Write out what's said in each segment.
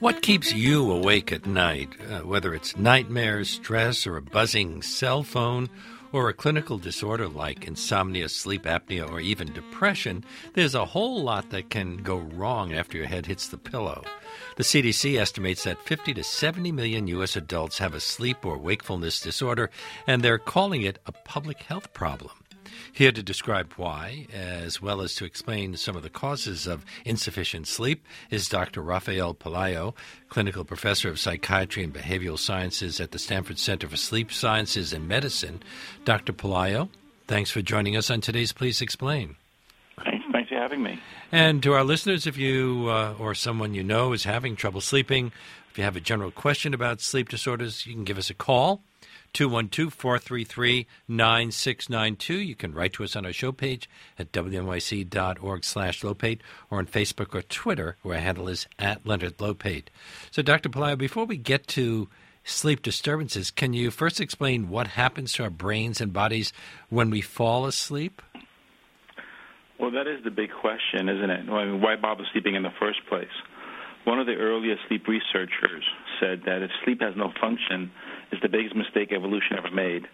What keeps you awake at night? Uh, whether it's nightmares, stress, or a buzzing cell phone, or a clinical disorder like insomnia, sleep apnea, or even depression, there's a whole lot that can go wrong after your head hits the pillow. The CDC estimates that 50 to 70 million U.S. adults have a sleep or wakefulness disorder, and they're calling it a public health problem. Here to describe why, as well as to explain some of the causes of insufficient sleep, is Dr. Rafael Pelayo, clinical professor of psychiatry and behavioral sciences at the Stanford Center for Sleep Sciences and Medicine. Dr. Pelayo, thanks for joining us on today's Please Explain. Thanks, thanks for having me. And to our listeners, if you uh, or someone you know is having trouble sleeping, if you have a general question about sleep disorders, you can give us a call 212 433 9692. You can write to us on our show page at wnyc.org slash Lopate or on Facebook or Twitter, where our handle is at Leonard Lopate. So, Dr. Pelayo, before we get to sleep disturbances, can you first explain what happens to our brains and bodies when we fall asleep? Well, that is the big question, isn't it? I mean, why bother sleeping in the first place? One of the earliest sleep researchers said that if sleep has no function, it's the biggest mistake evolution ever made.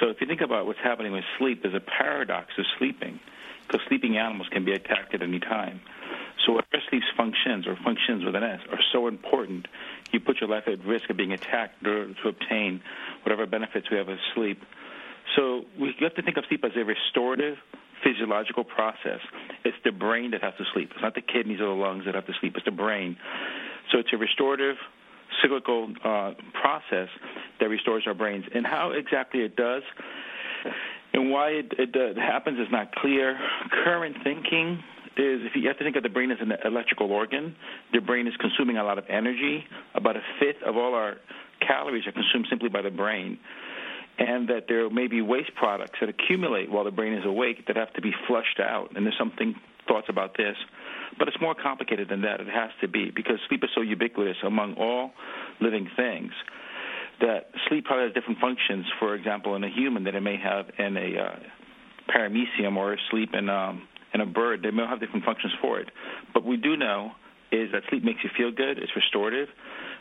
So if you think about what's happening with sleep, there's a paradox of sleeping, because sleeping animals can be attacked at any time. So whatever sleep functions, or functions with an S, are so important, you put your life at risk of being attacked to obtain whatever benefits we have of sleep. So we have to think of sleep as a restorative physiological process. It's the brain that has to sleep. It's not the kidneys or the lungs that have to sleep. It's the brain. So it's a restorative cyclical uh, process that restores our brains. And how exactly it does and why it, it uh, happens is not clear. Current thinking is if you have to think of the brain as an electrical organ, the brain is consuming a lot of energy. About a fifth of all our calories are consumed simply by the brain and that there may be waste products that accumulate while the brain is awake that have to be flushed out. And there's something thoughts about this, but it's more complicated than that. It has to be because sleep is so ubiquitous among all living things that sleep probably has different functions. For example, in a human, that it may have in a uh, paramecium or sleep in um, in a bird. They may have different functions for it, but we do know is that sleep makes you feel good. It's restorative.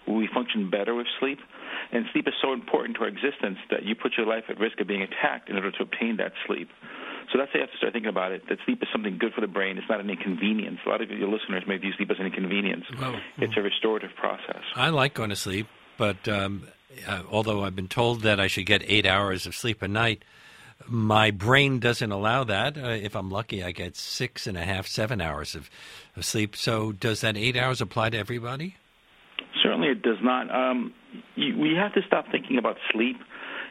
We function better with sleep. And sleep is so important to our existence that you put your life at risk of being attacked in order to obtain that sleep. So that's how you have to start thinking about it. That sleep is something good for the brain. It's not an inconvenience. A lot of your listeners may view sleep as an inconvenience. Well, it's a restorative process. I like going to sleep, but um, uh, although I've been told that I should get eight hours of sleep a night, my brain doesn't allow that. Uh, if I'm lucky, I get six and a half, seven hours of, of sleep. So does that eight hours apply to everybody? Certainly, it does not. Um, you, we have to stop thinking about sleep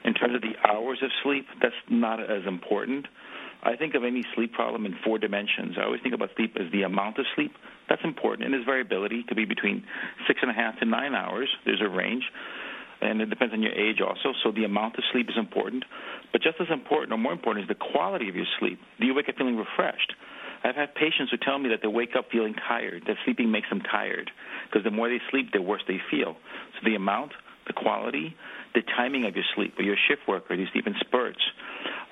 in terms of the hours of sleep. That's not as important. I think of any sleep problem in four dimensions. I always think about sleep as the amount of sleep. That's important, and there's variability. It could be between six and a half to nine hours. There's a range, and it depends on your age also. So the amount of sleep is important, but just as important, or more important, is the quality of your sleep. Do you wake up feeling refreshed? I've had patients who tell me that they wake up feeling tired, that sleeping makes them tired, because the more they sleep, the worse they feel. So the amount, the quality, the timing of your sleep. Are you a shift worker? Do you sleep in spurts?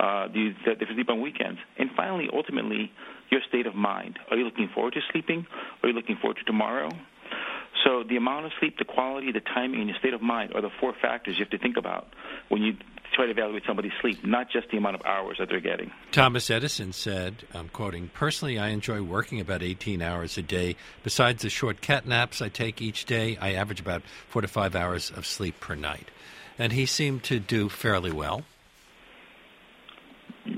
Uh, do, you, do you sleep on weekends? And finally, ultimately, your state of mind. Are you looking forward to sleeping? Are you looking forward to tomorrow? So the amount of sleep, the quality, the timing, and your state of mind are the four factors you have to think about when you try to evaluate somebody's sleep, not just the amount of hours that they're getting. Thomas Edison said, I'm quoting, Personally, I enjoy working about 18 hours a day. Besides the short cat naps I take each day, I average about four to five hours of sleep per night. And he seemed to do fairly well.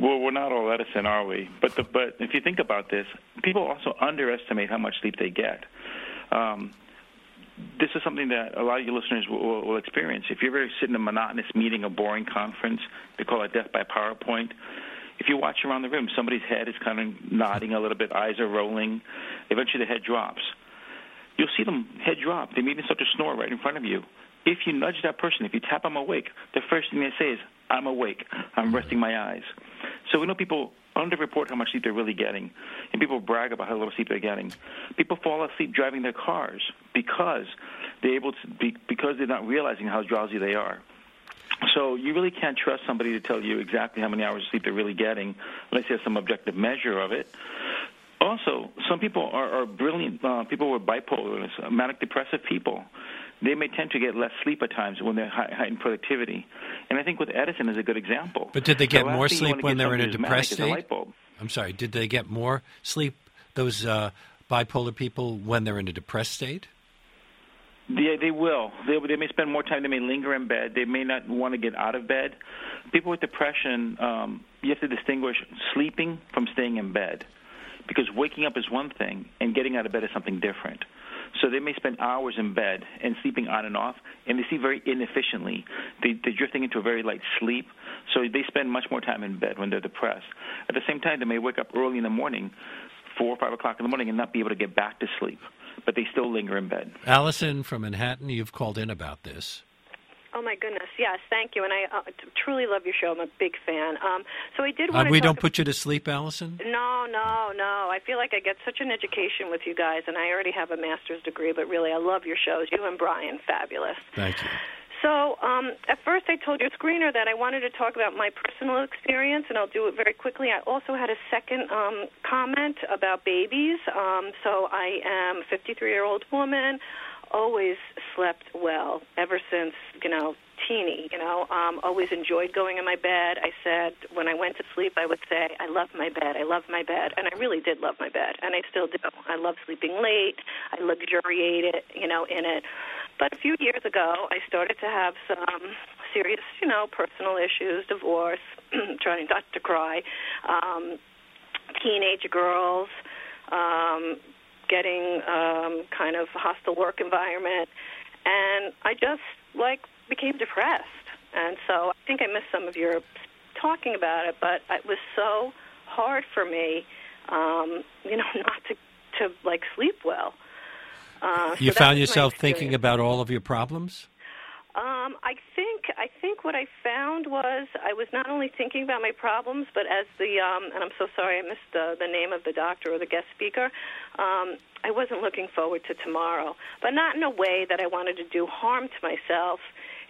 Well, we're not all Edison, are we? But the, but if you think about this, people also underestimate how much sleep they get. Um, this is something that a lot of your listeners will, will, experience. If you ever sit in a monotonous meeting, a boring conference, they call it death by PowerPoint. If you watch around the room, somebody's head is kind of nodding a little bit, eyes are rolling. Eventually, the head drops. You'll see them head drop. They may even start to snore right in front of you. If you nudge that person, if you tap them awake, the first thing they say is, "I'm awake. I'm resting my eyes." So we know people underreport how much sleep they're really getting, and people brag about how little sleep they're getting. People fall asleep driving their cars because they're able to be, because they're not realizing how drowsy they are. So you really can't trust somebody to tell you exactly how many hours of sleep they're really getting unless you have some objective measure of it. also, some people are, are brilliant uh, people with bipolar, manic depressive people. They may tend to get less sleep at times when they're in productivity. And I think with Edison is a good example. But did they get the more sleep when they're in a depressed state? I'm sorry. Did they get more sleep? Those uh, bipolar people when they're in a depressed state? Yeah, they will. They, they may spend more time. They may linger in bed. They may not want to get out of bed. People with depression, um, you have to distinguish sleeping from staying in bed, because waking up is one thing and getting out of bed is something different. So they may spend hours in bed and sleeping on and off, and they sleep very inefficiently. They, they're drifting into a very light sleep, so they spend much more time in bed when they're depressed. At the same time, they may wake up early in the morning, four or five o'clock in the morning, and not be able to get back to sleep but they still linger in bed. Allison from Manhattan, you've called in about this. Oh my goodness! Yes, thank you, and I uh, truly love your show. I'm a big fan. Um, so I did. Want uh, we don't put you to sleep, Allison. No, no, no. I feel like I get such an education with you guys, and I already have a master's degree. But really, I love your shows. You and Brian, fabulous. Thank you. So, um, at first, I told your screener that I wanted to talk about my personal experience, and I'll do it very quickly. I also had a second um, comment about babies. Um, so, I am a 53 year old woman, always slept well ever since, you know, teeny, you know, um, always enjoyed going in my bed. I said when I went to sleep, I would say, I love my bed, I love my bed. And I really did love my bed, and I still do. I love sleeping late, I luxuriate it, you know, in it. But a few years ago, I started to have some serious, you know, personal issues, divorce, trying not to cry, um, teenage girls, um, getting um, kind of hostile work environment, and I just like became depressed. And so I think I missed some of your talking about it, but it was so hard for me, um, you know, not to to like sleep well. Uh, you so found yourself thinking about all of your problems. Um, I think I think what I found was I was not only thinking about my problems, but as the um, and I'm so sorry I missed the, the name of the doctor or the guest speaker. Um, I wasn't looking forward to tomorrow, but not in a way that I wanted to do harm to myself.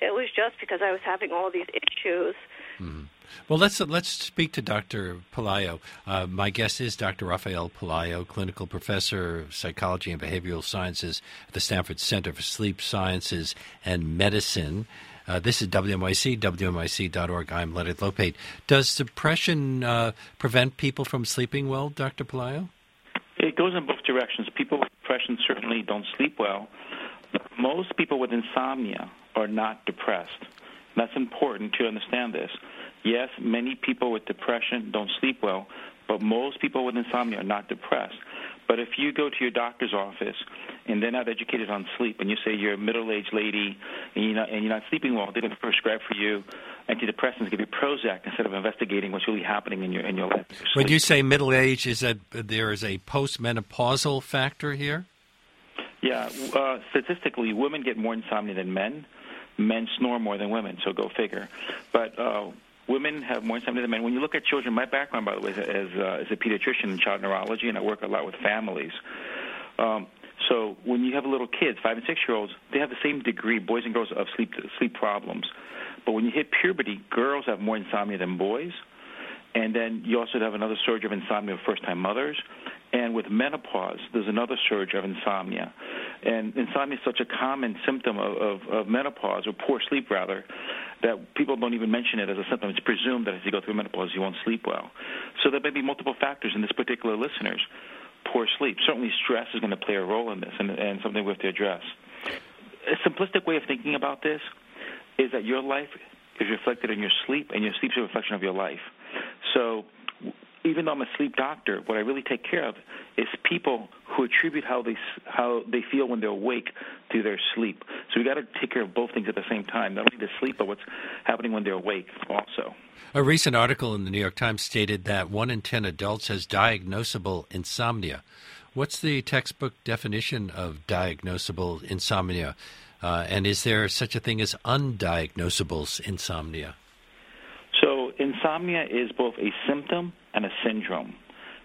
It was just because I was having all these issues. Mm-hmm. Well, let's let's speak to Dr. Pelayo. Uh, my guest is Dr. Rafael Pelayo, clinical professor of psychology and behavioral sciences at the Stanford Center for Sleep Sciences and Medicine. Uh, this is WNYC, WNYC.org. I'm Leonard Lopate. Does depression uh, prevent people from sleeping well, Dr. Pelayo? It goes in both directions. People with depression certainly don't sleep well. Most people with insomnia are not depressed. That's important to understand this. Yes, many people with depression don't sleep well, but most people with insomnia are not depressed. But if you go to your doctor's office and they're not educated on sleep, and you say you're a middle-aged lady and you're not, and you're not sleeping well, they're going to prescribe for you antidepressants, give you Prozac instead of investigating what's really happening in your in your life. When you say middle age, is that there is a postmenopausal factor here? Yeah, uh, statistically, women get more insomnia than men. Men snore more than women, so go figure. But uh, women have more insomnia than men. When you look at children, my background, by the way, is as, uh, as a pediatrician in child neurology, and I work a lot with families. Um, so when you have little kids, five and six year olds, they have the same degree, boys and girls, of sleep sleep problems. But when you hit puberty, girls have more insomnia than boys. And then you also have another surge of insomnia of first time mothers. And with menopause, there's another surge of insomnia. And insomnia is such a common symptom of, of, of menopause, or poor sleep rather, that people don't even mention it as a symptom. It's presumed that as you go through menopause, you won't sleep well. So there may be multiple factors in this particular listeners. Poor sleep. Certainly, stress is going to play a role in this and, and something we have to address. A simplistic way of thinking about this is that your life is reflected in your sleep, and your sleep is a reflection of your life. So even though I'm a sleep doctor, what I really take care of is people who attribute how they how they feel when they're awake to their sleep. So we got to take care of both things at the same time, not only the sleep, but what's happening when they're awake also. A recent article in the New York Times stated that one in ten adults has diagnosable insomnia. What's the textbook definition of diagnosable insomnia? Uh, and is there such a thing as undiagnosable insomnia? So insomnia is both a symptom and a syndrome,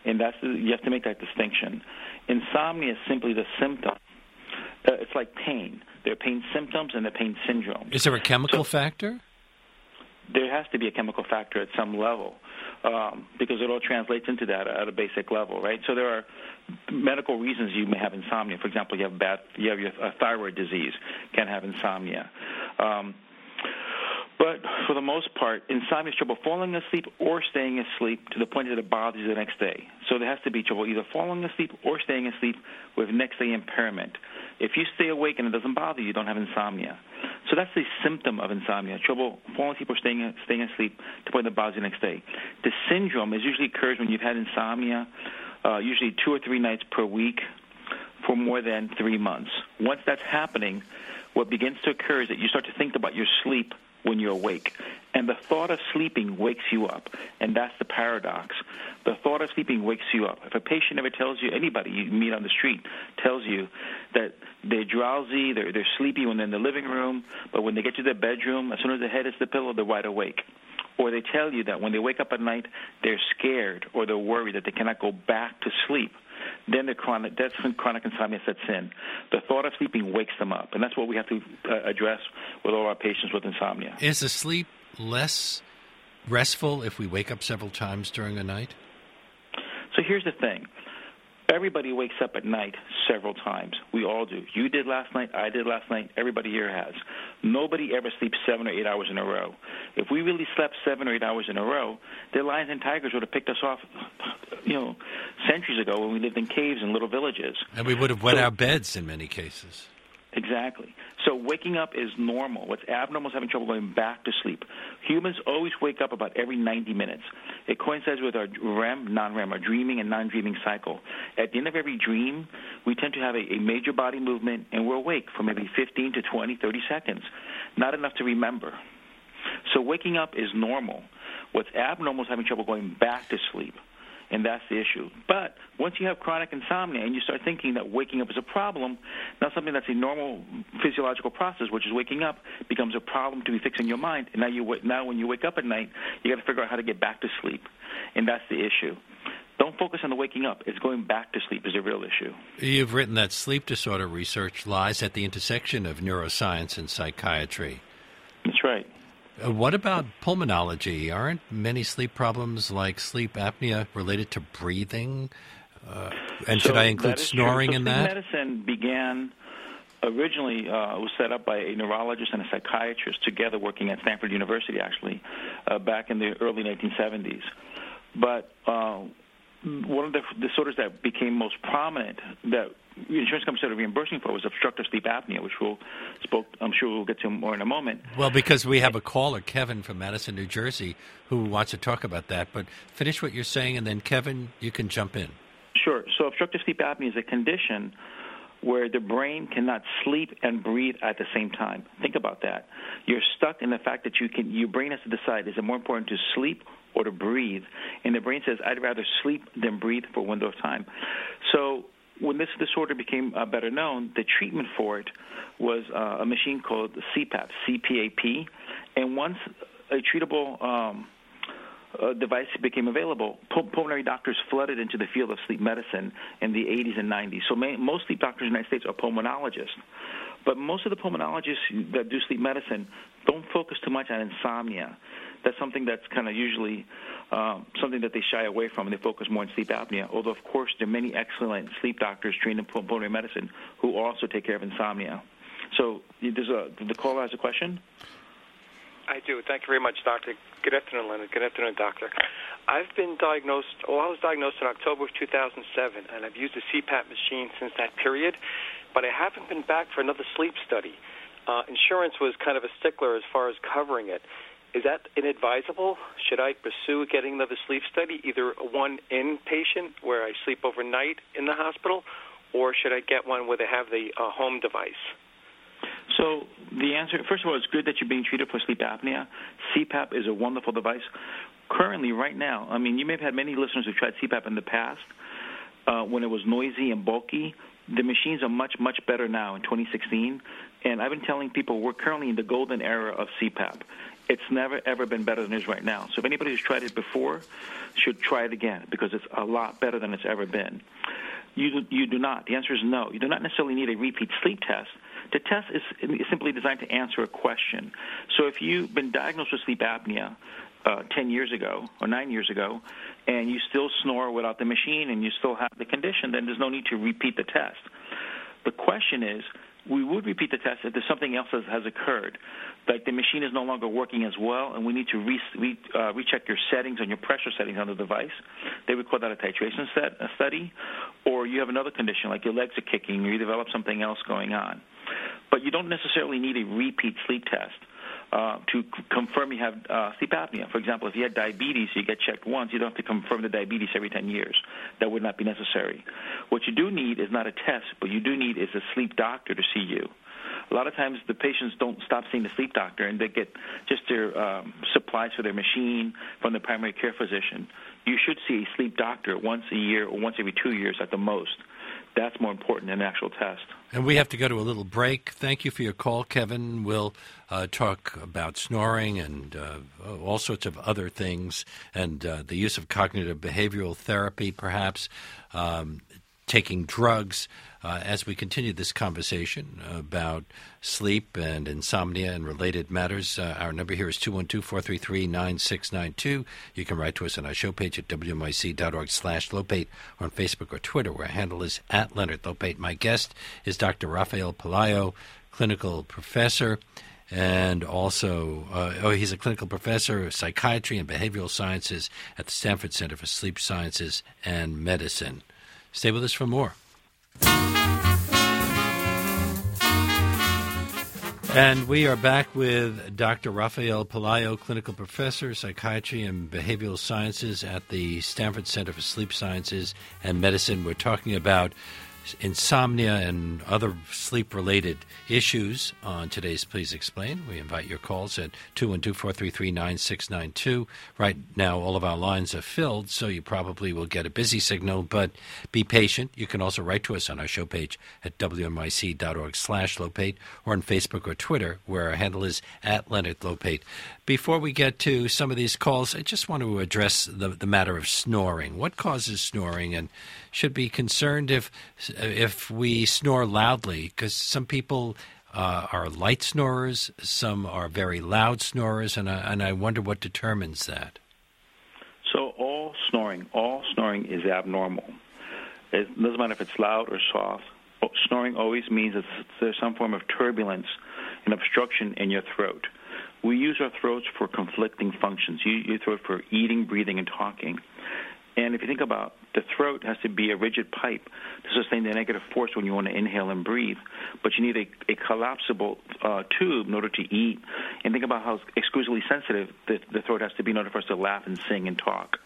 and that's you have to make that distinction. Insomnia is simply the symptom. Uh, it's like pain. There are pain symptoms and there are pain syndromes. Is there a chemical so, factor? There has to be a chemical factor at some level. um, because it all translates into that at a basic level, right? So there are medical reasons you may have insomnia. For example, you have bad, you have your, a thyroid disease, can have insomnia. Um, but for the most part, insomnia is trouble falling asleep or staying asleep to the point that it bothers you the next day. So there has to be trouble either falling asleep or staying asleep with next day impairment. If you stay awake and it doesn't bother you, you don't have insomnia. So that's the symptom of insomnia, trouble falling asleep or staying, staying asleep to the point that bothers you the next day. The syndrome is usually occurs when you've had insomnia, uh, usually two or three nights per week for more than three months. Once that's happening, what begins to occur is that you start to think about your sleep when you're awake. And the thought of sleeping wakes you up. And that's the paradox. The thought of sleeping wakes you up. If a patient ever tells you, anybody you meet on the street tells you that they're drowsy, they're, they're sleepy when they're in the living room, but when they get to their bedroom, as soon as their head hits the pillow, they're wide awake. Or they tell you that when they wake up at night, they're scared or they're worried that they cannot go back to sleep then the chronic that's when chronic insomnia sets in. The thought of sleeping wakes them up, and that's what we have to uh, address with all our patients with insomnia. Is the sleep less restful if we wake up several times during the night? So here's the thing. Everybody wakes up at night several times. We all do. You did last night. I did last night. Everybody here has. Nobody ever sleeps seven or eight hours in a row. If we really slept seven or eight hours in a row, the lions and tigers would have picked us off, you know, centuries ago when we lived in caves and little villages. And we would have wet so, our beds in many cases. Exactly. So waking up is normal. What's abnormal is having trouble going back to sleep. Humans always wake up about every 90 minutes. It coincides with our REM, non-REM, our dreaming and non-dreaming cycle. At the end of every dream, we tend to have a, a major body movement, and we're awake for maybe 15 to 20, 30 seconds. Not enough to remember. So waking up is normal. What's abnormal is having trouble going back to sleep and that's the issue. But once you have chronic insomnia and you start thinking that waking up is a problem, now something that's a normal physiological process, which is waking up, becomes a problem to be fixing your mind. And now you now when you wake up at night, you got to figure out how to get back to sleep, and that's the issue. Don't focus on the waking up. It's going back to sleep is a real issue. You've written that sleep disorder research lies at the intersection of neuroscience and psychiatry. That's right. Uh, what about pulmonology? Aren't many sleep problems like sleep apnea related to breathing? Uh, and so should I include snoring so in that? Medicine began originally uh, was set up by a neurologist and a psychiatrist together working at Stanford University, actually, uh, back in the early 1970s. But uh, one of the disorders that became most prominent that insurance companies started reimbursing for was obstructive sleep apnea, which we'll spoke. I'm sure we'll get to more in a moment. Well, because we have a caller, Kevin from Madison, New Jersey, who wants to talk about that. But finish what you're saying, and then Kevin, you can jump in. Sure. So obstructive sleep apnea is a condition where the brain cannot sleep and breathe at the same time. Think about that. You're stuck in the fact that you can. Your brain has to decide: is it more important to sleep or to breathe? And the brain says, "I'd rather sleep than breathe for a window of time." So when this disorder became uh, better known, the treatment for it was uh, a machine called CPAP, CPAP, and once a treatable um, uh, device became available, pulmonary doctors flooded into the field of sleep medicine in the 80s and 90s. So may, most sleep doctors in the United States are pulmonologists. But most of the pulmonologists that do sleep medicine don't focus too much on insomnia. That's something that's kind of usually um, something that they shy away from, and they focus more on sleep apnea. Although, of course, there are many excellent sleep doctors trained in pulmonary medicine who also take care of insomnia. So, there's a, the caller has a question. I do. Thank you very much, Doctor. Good afternoon, Leonard. Good afternoon, Doctor. I've been diagnosed, well, I was diagnosed in October of 2007, and I've used a CPAP machine since that period, but I haven't been back for another sleep study. Uh, insurance was kind of a stickler as far as covering it. Is that inadvisable? Should I pursue getting another sleep study, either one inpatient where I sleep overnight in the hospital, or should I get one where they have the uh, home device? So the answer, first of all, it's good that you're being treated for sleep apnea. CPAP is a wonderful device. Currently, right now, I mean, you may have had many listeners who tried CPAP in the past uh, when it was noisy and bulky. The machines are much, much better now in 2016. And I've been telling people we're currently in the golden era of CPAP. It's never, ever been better than it is right now. So if anybody who's tried it before should try it again because it's a lot better than it's ever been. You, you do not. The answer is no. You do not necessarily need a repeat sleep test. The test is simply designed to answer a question. So if you've been diagnosed with sleep apnea, uh, 10 years ago or 9 years ago and you still snore without the machine and you still have the condition, then there's no need to repeat the test. The question is, we would repeat the test if there's something else that has occurred, like the machine is no longer working as well, and we need to re, re, uh, recheck your settings on your pressure settings on the device. They would call that a titration set, a study, or you have another condition like your legs are kicking, or you develop something else going on. But you don't necessarily need a repeat sleep test. Uh, to c- confirm you have uh, sleep apnea. For example, if you had diabetes, you get checked once. You don't have to confirm the diabetes every 10 years. That would not be necessary. What you do need is not a test, but you do need is a sleep doctor to see you. A lot of times the patients don't stop seeing the sleep doctor and they get just their um, supplies for their machine from the primary care physician. You should see a sleep doctor once a year or once every two years at the most that's more important than an actual test. And we have to go to a little break. Thank you for your call, Kevin. We'll uh, talk about snoring and uh, all sorts of other things and uh, the use of cognitive behavioral therapy, perhaps, um, taking drugs uh, as we continue this conversation about sleep and insomnia and related matters. Uh, our number here is 212 433 9692. You can write to us on our show page at wnyc.org slash Lopate or on Facebook or Twitter, where our handle is at Leonard Lopate. My guest is Dr. Rafael Pelayo, clinical professor and also, uh, oh, he's a clinical professor of psychiatry and behavioral sciences at the Stanford Center for Sleep Sciences and Medicine. Stay with us for more. And we are back with Dr. Rafael Pelayo, clinical professor, psychiatry and behavioral sciences at the Stanford Center for Sleep Sciences and Medicine. We're talking about insomnia and other sleep related issues on today's Please Explain. We invite your calls at 212 433 9692. Right now, all of our lines are filled, so you probably will get a busy signal, but be patient. You can also write to us on our show page at wnyc.org slash Lopate or on Facebook or Twitter, where our handle is at Leonard Lopate. Before we get to some of these calls, I just want to address the, the matter of snoring. What causes snoring, and should be concerned if if we snore loudly? Because some people uh, are light snorers, some are very loud snorers, and I, and I wonder what determines that. So all snoring, all snoring is abnormal. It doesn't matter if it's loud or soft. Snoring always means that there's some form of turbulence and obstruction in your throat. We use our throats for conflicting functions. You use your throat for eating, breathing, and talking. And if you think about the throat has to be a rigid pipe to sustain the negative force when you want to inhale and breathe, but you need a, a collapsible uh, tube in order to eat. And think about how exquisitely sensitive the, the throat has to be in order for us to laugh and sing and talk.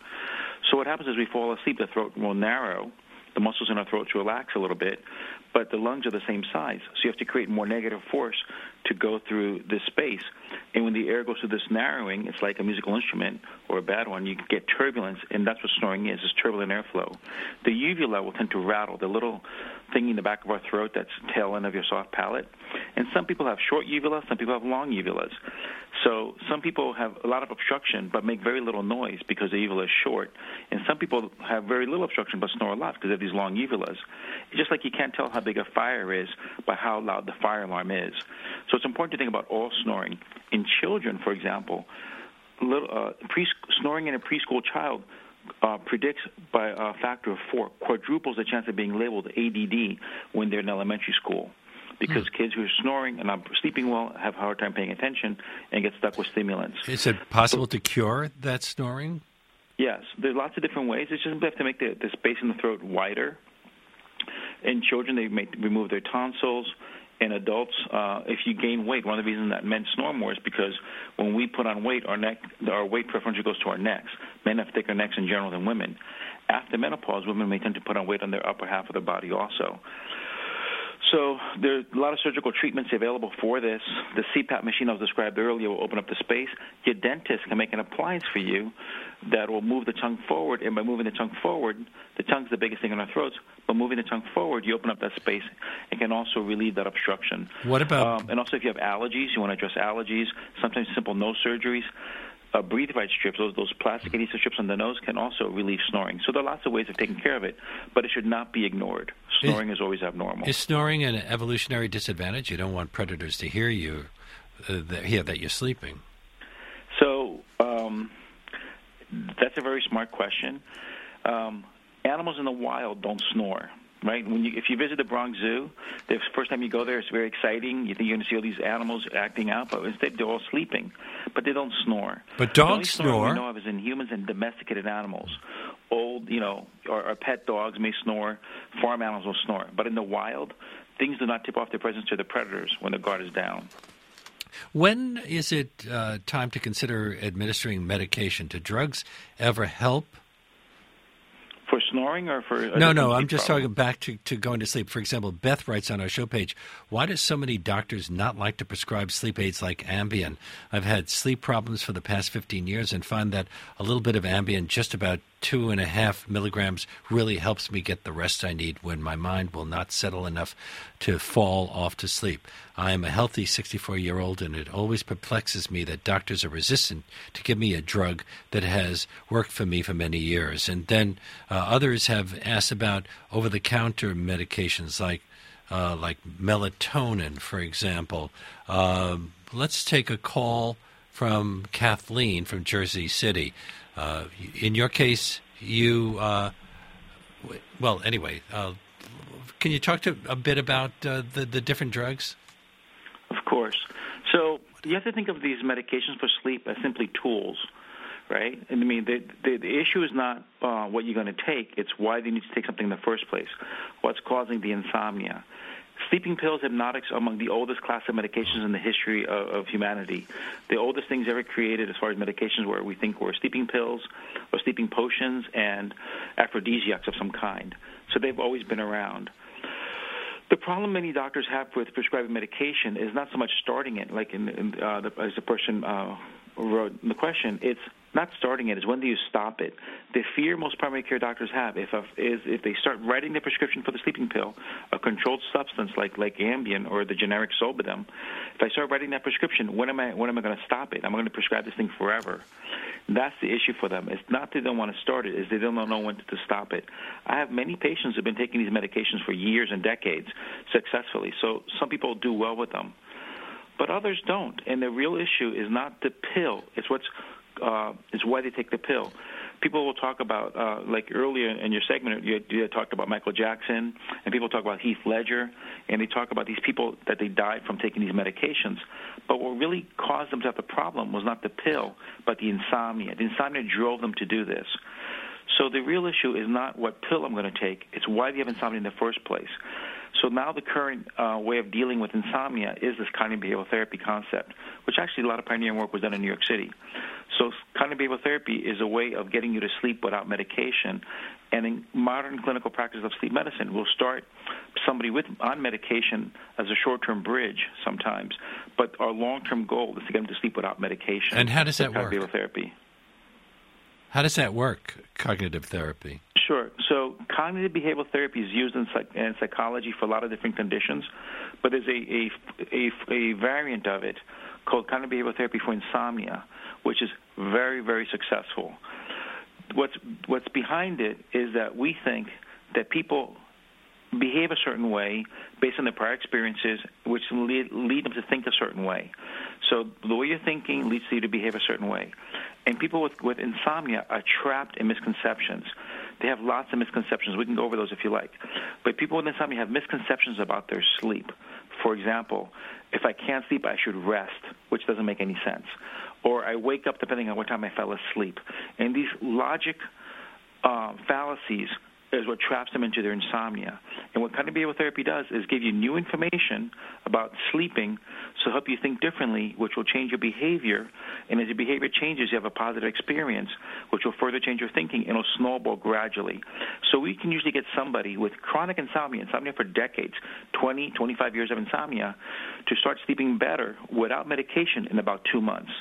So what happens is we fall asleep, the throat will narrow, the muscles in our throat to relax a little bit, but the lungs are the same size. So you have to create more negative force to go through this space. And when the air goes through this narrowing, it's like a musical instrument or a bad one, you get turbulence, and that's what snoring is, is turbulent airflow. The uvula will tend to rattle, the little thing in the back of our throat that's tail end of your soft palate. And some people have short uvula, some people have long uvulas. So some people have a lot of obstruction but make very little noise because the uvula is short. And some people have very little obstruction but snore a lot because they have these long uvulas. It's just like you can't tell how big a fire is by how loud the fire alarm is. So it's important to think about all snoring. In children, for example, little, uh, pre- snoring in a preschool child uh, predicts by a factor of four, quadruples the chance of being labeled ADD when they're in elementary school. Because mm. kids who are snoring and not sleeping well have a hard time paying attention and get stuck with stimulants. Is it possible to cure that snoring? Yes, there's lots of different ways. It's just simply have to make the, the space in the throat wider. In children, they may remove their tonsils in adults, uh, if you gain weight, one of the reasons that men snore more is because when we put on weight, our neck, our weight preferentially goes to our necks. Men have thicker necks in general than women. After menopause, women may tend to put on weight on their upper half of the body also. So there are a lot of surgical treatments available for this. The CPAP machine I was described earlier will open up the space. Your dentist can make an appliance for you that will move the tongue forward, and by moving the tongue forward, the tongue's the biggest thing in our throats. But moving the tongue forward, you open up that space and can also relieve that obstruction. What about? Um, and also, if you have allergies, you want to address allergies. Sometimes simple nose surgeries uh, breathe right strips, those, those plastic adhesive strips on the nose, can also relieve snoring. So there are lots of ways of taking care of it, but it should not be ignored. Snoring is, is always abnormal. Is snoring an evolutionary disadvantage? You don't want predators to hear you, uh, that, hear that you're sleeping. So um, That's a very smart question. Um, animals in the wild don't snore right? When you, if you visit the Bronx Zoo, the first time you go there, it's very exciting. You think you're going to see all these animals acting out, but instead they're all sleeping, but they don't snore. But dogs the snore. We know of is in humans and domesticated animals. Old, you know, or, or pet dogs may snore. Farm animals will snore, but in the wild, things do not tip off their presence to the predators when the guard is down. When is it uh, time to consider administering medication? Do drugs ever help snoring or for no no i'm just problem? talking back to, to going to sleep for example beth writes on our show page why do so many doctors not like to prescribe sleep aids like ambien i've had sleep problems for the past 15 years and find that a little bit of ambien just about two and a half milligrams really helps me get the rest I need when my mind will not settle enough to fall off to sleep. I am a healthy 64 year old, and it always perplexes me that doctors are resistant to give me a drug that has worked for me for many years. And then uh, others have asked about over the counter medications like. Uh, like melatonin, for example. Uh, let's take a call from Kathleen from Jersey City. Uh, in your case, you uh, well. Anyway, uh, can you talk to a bit about uh, the the different drugs? Of course. So you have to think of these medications for sleep as simply tools, right? I mean, the the, the issue is not uh, what you're going to take; it's why you need to take something in the first place. What's causing the insomnia? Sleeping pills, hypnotics are among the oldest class of medications in the history of, of humanity. The oldest things ever created, as far as medications were, we think were sleeping pills or sleeping potions and aphrodisiacs of some kind. So they've always been around. The problem many doctors have with prescribing medication is not so much starting it, like in, in uh, the, as the person uh, wrote in the question. It's not starting it is when do you stop it? The fear most primary care doctors have if a, is if they start writing the prescription for the sleeping pill, a controlled substance like like Ambien or the generic Zolpidem. If I start writing that prescription, when am I when am I going to stop it? I'm going to prescribe this thing forever. That's the issue for them. It's not they don't want to start it; is they don't know when to stop it. I have many patients who've been taking these medications for years and decades successfully. So some people do well with them but others don't. And the real issue is not the pill; it's what's uh, is why they take the pill. People will talk about, uh, like earlier in your segment, you, you talked about Michael Jackson, and people talk about Heath Ledger, and they talk about these people that they died from taking these medications. But what really caused them to have the problem was not the pill, but the insomnia. The insomnia drove them to do this. So the real issue is not what pill I'm going to take; it's why they have insomnia in the first place. So now the current uh, way of dealing with insomnia is this cognitive behavioral therapy concept, which actually a lot of pioneering work was done in New York City. So cognitive behavioral therapy is a way of getting you to sleep without medication. And in modern clinical practice of sleep medicine, we'll start somebody with on medication as a short-term bridge sometimes, but our long-term goal is to get them to sleep without medication. And how does that work? Behavioral therapy. How does that work? Cognitive therapy. Sure. So cognitive behavioral therapy is used in, psych- in psychology for a lot of different conditions, but there's a, a, a, a variant of it called cognitive behavioral therapy for insomnia, which is very, very successful. What's, what's behind it is that we think that people behave a certain way based on their prior experiences, which lead, lead them to think a certain way. So the way you're thinking leads you to behave a certain way. And people with, with insomnia are trapped in misconceptions. They have lots of misconceptions. We can go over those if you like. But people with insomnia have misconceptions about their sleep. For example, if I can't sleep, I should rest, which doesn't make any sense. Or I wake up depending on what time I fell asleep. And these logic uh, fallacies is what traps them into their insomnia. And what cognitive behavioral therapy does is give you new information about sleeping to help you think differently, which will change your behavior. And as your behavior changes, you have a positive experience, which will further change your thinking, and it'll snowball gradually. So we can usually get somebody with chronic insomnia, insomnia for decades, 20, 25 years of insomnia, to start sleeping better without medication in about two months.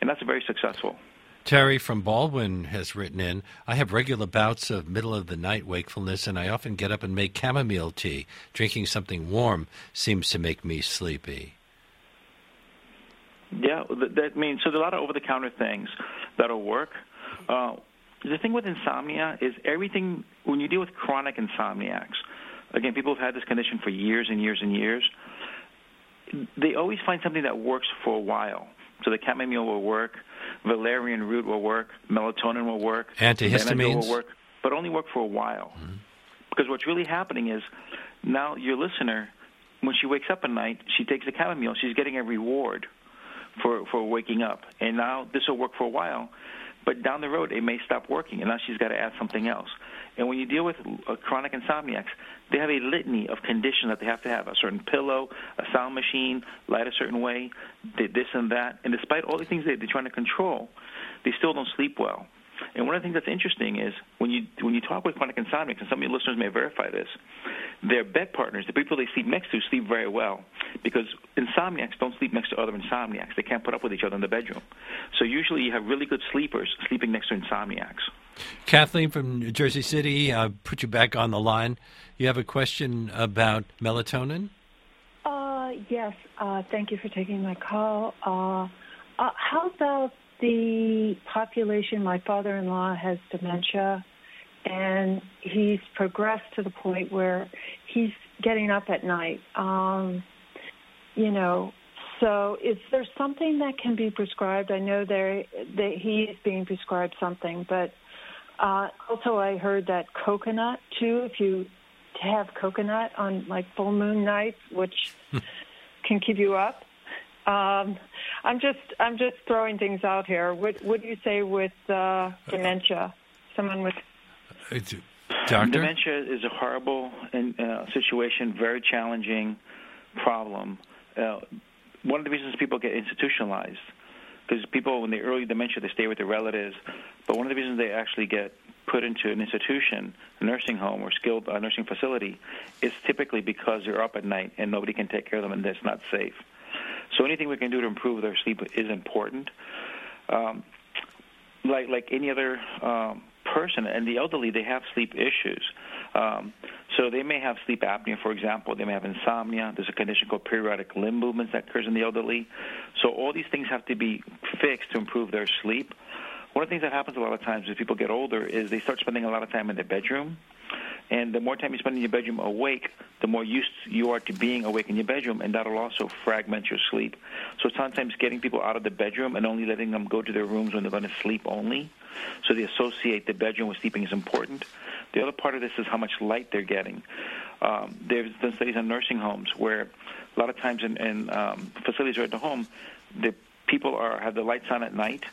And that's very successful. Terry from Baldwin has written in I have regular bouts of middle of the night wakefulness, and I often get up and make chamomile tea. Drinking something warm seems to make me sleepy. Yeah, that means so. There's a lot of over-the-counter things that'll work. Uh, the thing with insomnia is everything. When you deal with chronic insomniacs, again, people have had this condition for years and years and years. They always find something that works for a while. So the chamomile will work valerian root will work, melatonin will work, antihistamines will work, but only work for a while. Mm-hmm. Because what's really happening is now your listener, when she wakes up at night, she takes a chamomile. She's getting a reward for for waking up, and now this will work for a while. But down the road, it may stop working, and now she's got to add something else. And when you deal with uh, chronic insomniacs, they have a litany of conditions that they have to have a certain pillow, a sound machine, light a certain way, this and that. And despite all the things that they're trying to control, they still don't sleep well. And one of the things that's interesting is when you when you talk with chronic insomniacs, and some of your listeners may verify this, their bed partners, the people they sleep next to, sleep very well because insomniacs don't sleep next to other insomniacs. They can't put up with each other in the bedroom. So usually you have really good sleepers sleeping next to insomniacs. Kathleen from Jersey City, uh, put you back on the line. You have a question about melatonin? Uh, yes. Uh, thank you for taking my call. Uh, uh how about the population? My father in law has dementia, and he's progressed to the point where he's getting up at night. Um, you know, so is there something that can be prescribed? I know there that he is being prescribed something, but uh, also I heard that coconut too. If you have coconut on like full moon nights, which can keep you up. Um, I'm just I'm just throwing things out here. What what do you say with uh, dementia? Someone with Doctor? Dementia is a horrible uh, situation, very challenging problem. Uh, one of the reasons people get institutionalized, because people, when they early dementia, they stay with their relatives. But one of the reasons they actually get put into an institution, a nursing home or skilled uh, nursing facility, is typically because they're up at night and nobody can take care of them and it's not safe. So anything we can do to improve their sleep is important. Um, like like any other um, person, and the elderly, they have sleep issues. Um, so they may have sleep apnea, for example. They may have insomnia. There's a condition called periodic limb movements that occurs in the elderly. So all these things have to be fixed to improve their sleep. One of the things that happens a lot of times as people get older is they start spending a lot of time in their bedroom. And the more time you spend in your bedroom awake, the more used you are to being awake in your bedroom, and that'll also fragment your sleep. So sometimes getting people out of the bedroom and only letting them go to their rooms when they're going to sleep only so they associate the bedroom with sleeping is important. The other part of this is how much light they're getting. Um, there's been studies on nursing homes where a lot of times in, in um, facilities right at the home, the people are have the lights on at night,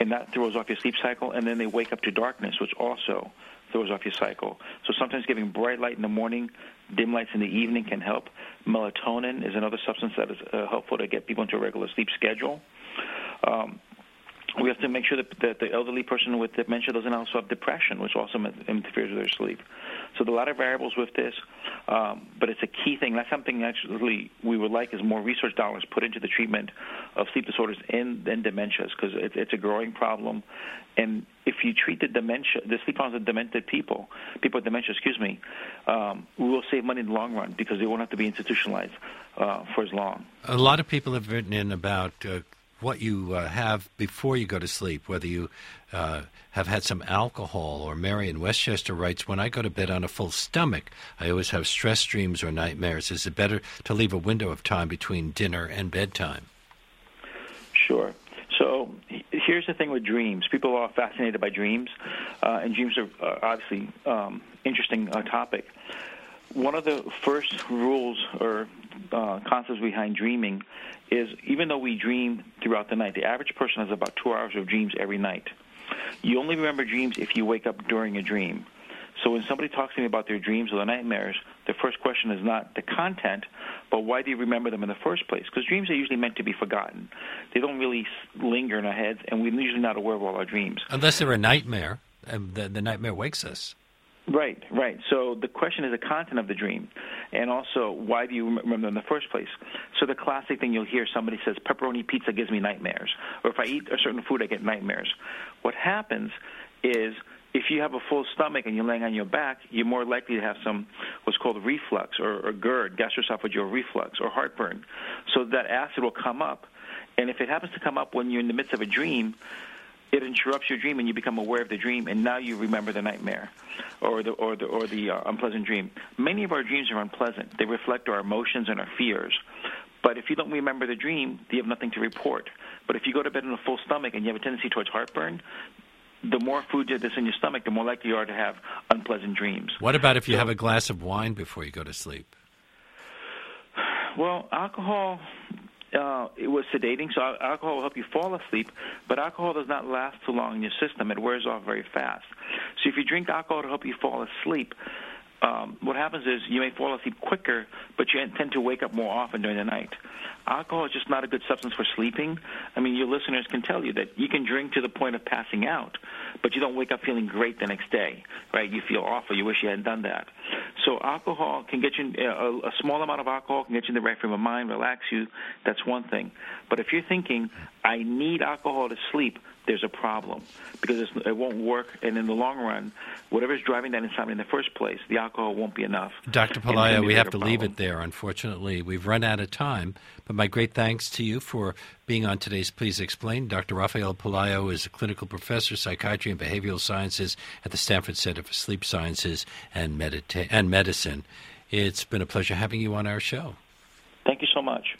and that throws off your sleep cycle, and then they wake up to darkness, which also throws off your cycle. So sometimes giving bright light in the morning, dim lights in the evening can help. Melatonin is another substance that is uh, helpful to get people into a regular sleep schedule. Um, we have to make sure that, that the elderly person with dementia doesn't also have depression, which also interferes with their sleep. So there are a lot of variables with this, um, but it's a key thing. That's something actually we would like is more research dollars put into the treatment of sleep disorders and, and dementias because it, it's a growing problem. And if you treat the dementia, the sleep problems of demented people, people with dementia, excuse me, um, we will save money in the long run because they won't have to be institutionalized uh, for as long. A lot of people have written in about uh, what you uh, have before you go to sleep, whether you uh, have had some alcohol, or Mary in Westchester writes, When I go to bed on a full stomach, I always have stress dreams or nightmares. Is it better to leave a window of time between dinner and bedtime? Sure. So here's the thing with dreams. People are fascinated by dreams, uh, and dreams are obviously um, interesting uh, topic. One of the first rules or uh, concepts behind dreaming is even though we dream throughout the night, the average person has about two hours of dreams every night. You only remember dreams if you wake up during a dream. So when somebody talks to me about their dreams or their nightmares, the first question is not the content, but why do you remember them in the first place? Because dreams are usually meant to be forgotten. They don't really linger in our heads, and we're usually not aware of all our dreams. Unless they're a nightmare, and the, the nightmare wakes us. Right, right. So the question is the content of the dream, and also why do you remember in the first place? So the classic thing you'll hear somebody says pepperoni pizza gives me nightmares, or if I eat a certain food I get nightmares. What happens is if you have a full stomach and you're laying on your back, you're more likely to have some what's called reflux or, or GERD, gastroesophageal reflux, or heartburn. So that acid will come up, and if it happens to come up when you're in the midst of a dream, it interrupts your dream and you become aware of the dream and now you remember the nightmare or the or the or the uh, unpleasant dream many of our dreams are unpleasant they reflect our emotions and our fears but if you don't remember the dream you have nothing to report But if you go to bed on a full stomach and you have a tendency towards heartburn, the more food that's in your stomach, the more likely you are to have unpleasant dreams. What about if you so, have a glass of wine before you go to sleep? Well, alcohol uh, it was sedating, so alcohol will help you fall asleep, but alcohol does not last too long in your system. It wears off very fast. So if you drink alcohol to help you fall asleep, um, what happens is you may fall asleep quicker, but you tend to wake up more often during the night. Alcohol is just not a good substance for sleeping. I mean, your listeners can tell you that you can drink to the point of passing out, but you don't wake up feeling great the next day, right? You feel awful. You wish you hadn't done that. So alcohol can get you uh, a, a small amount of alcohol can get you in the right frame of mind, relax you. That's one thing. But if you're thinking I need alcohol to sleep, there's a problem because it won't work. And in the long run, whatever's driving that insomnia in the first place, the alcohol won't be enough. Dr. Pelayo, we have to problem. leave it there. Unfortunately, we've run out of time. But my great thanks to you for being on today's Please Explain. Dr. Rafael Pelayo is a clinical professor, psychiatry and behavioral sciences at the Stanford Center for Sleep Sciences and, Medita- and Medicine. It's been a pleasure having you on our show. Thank you so much.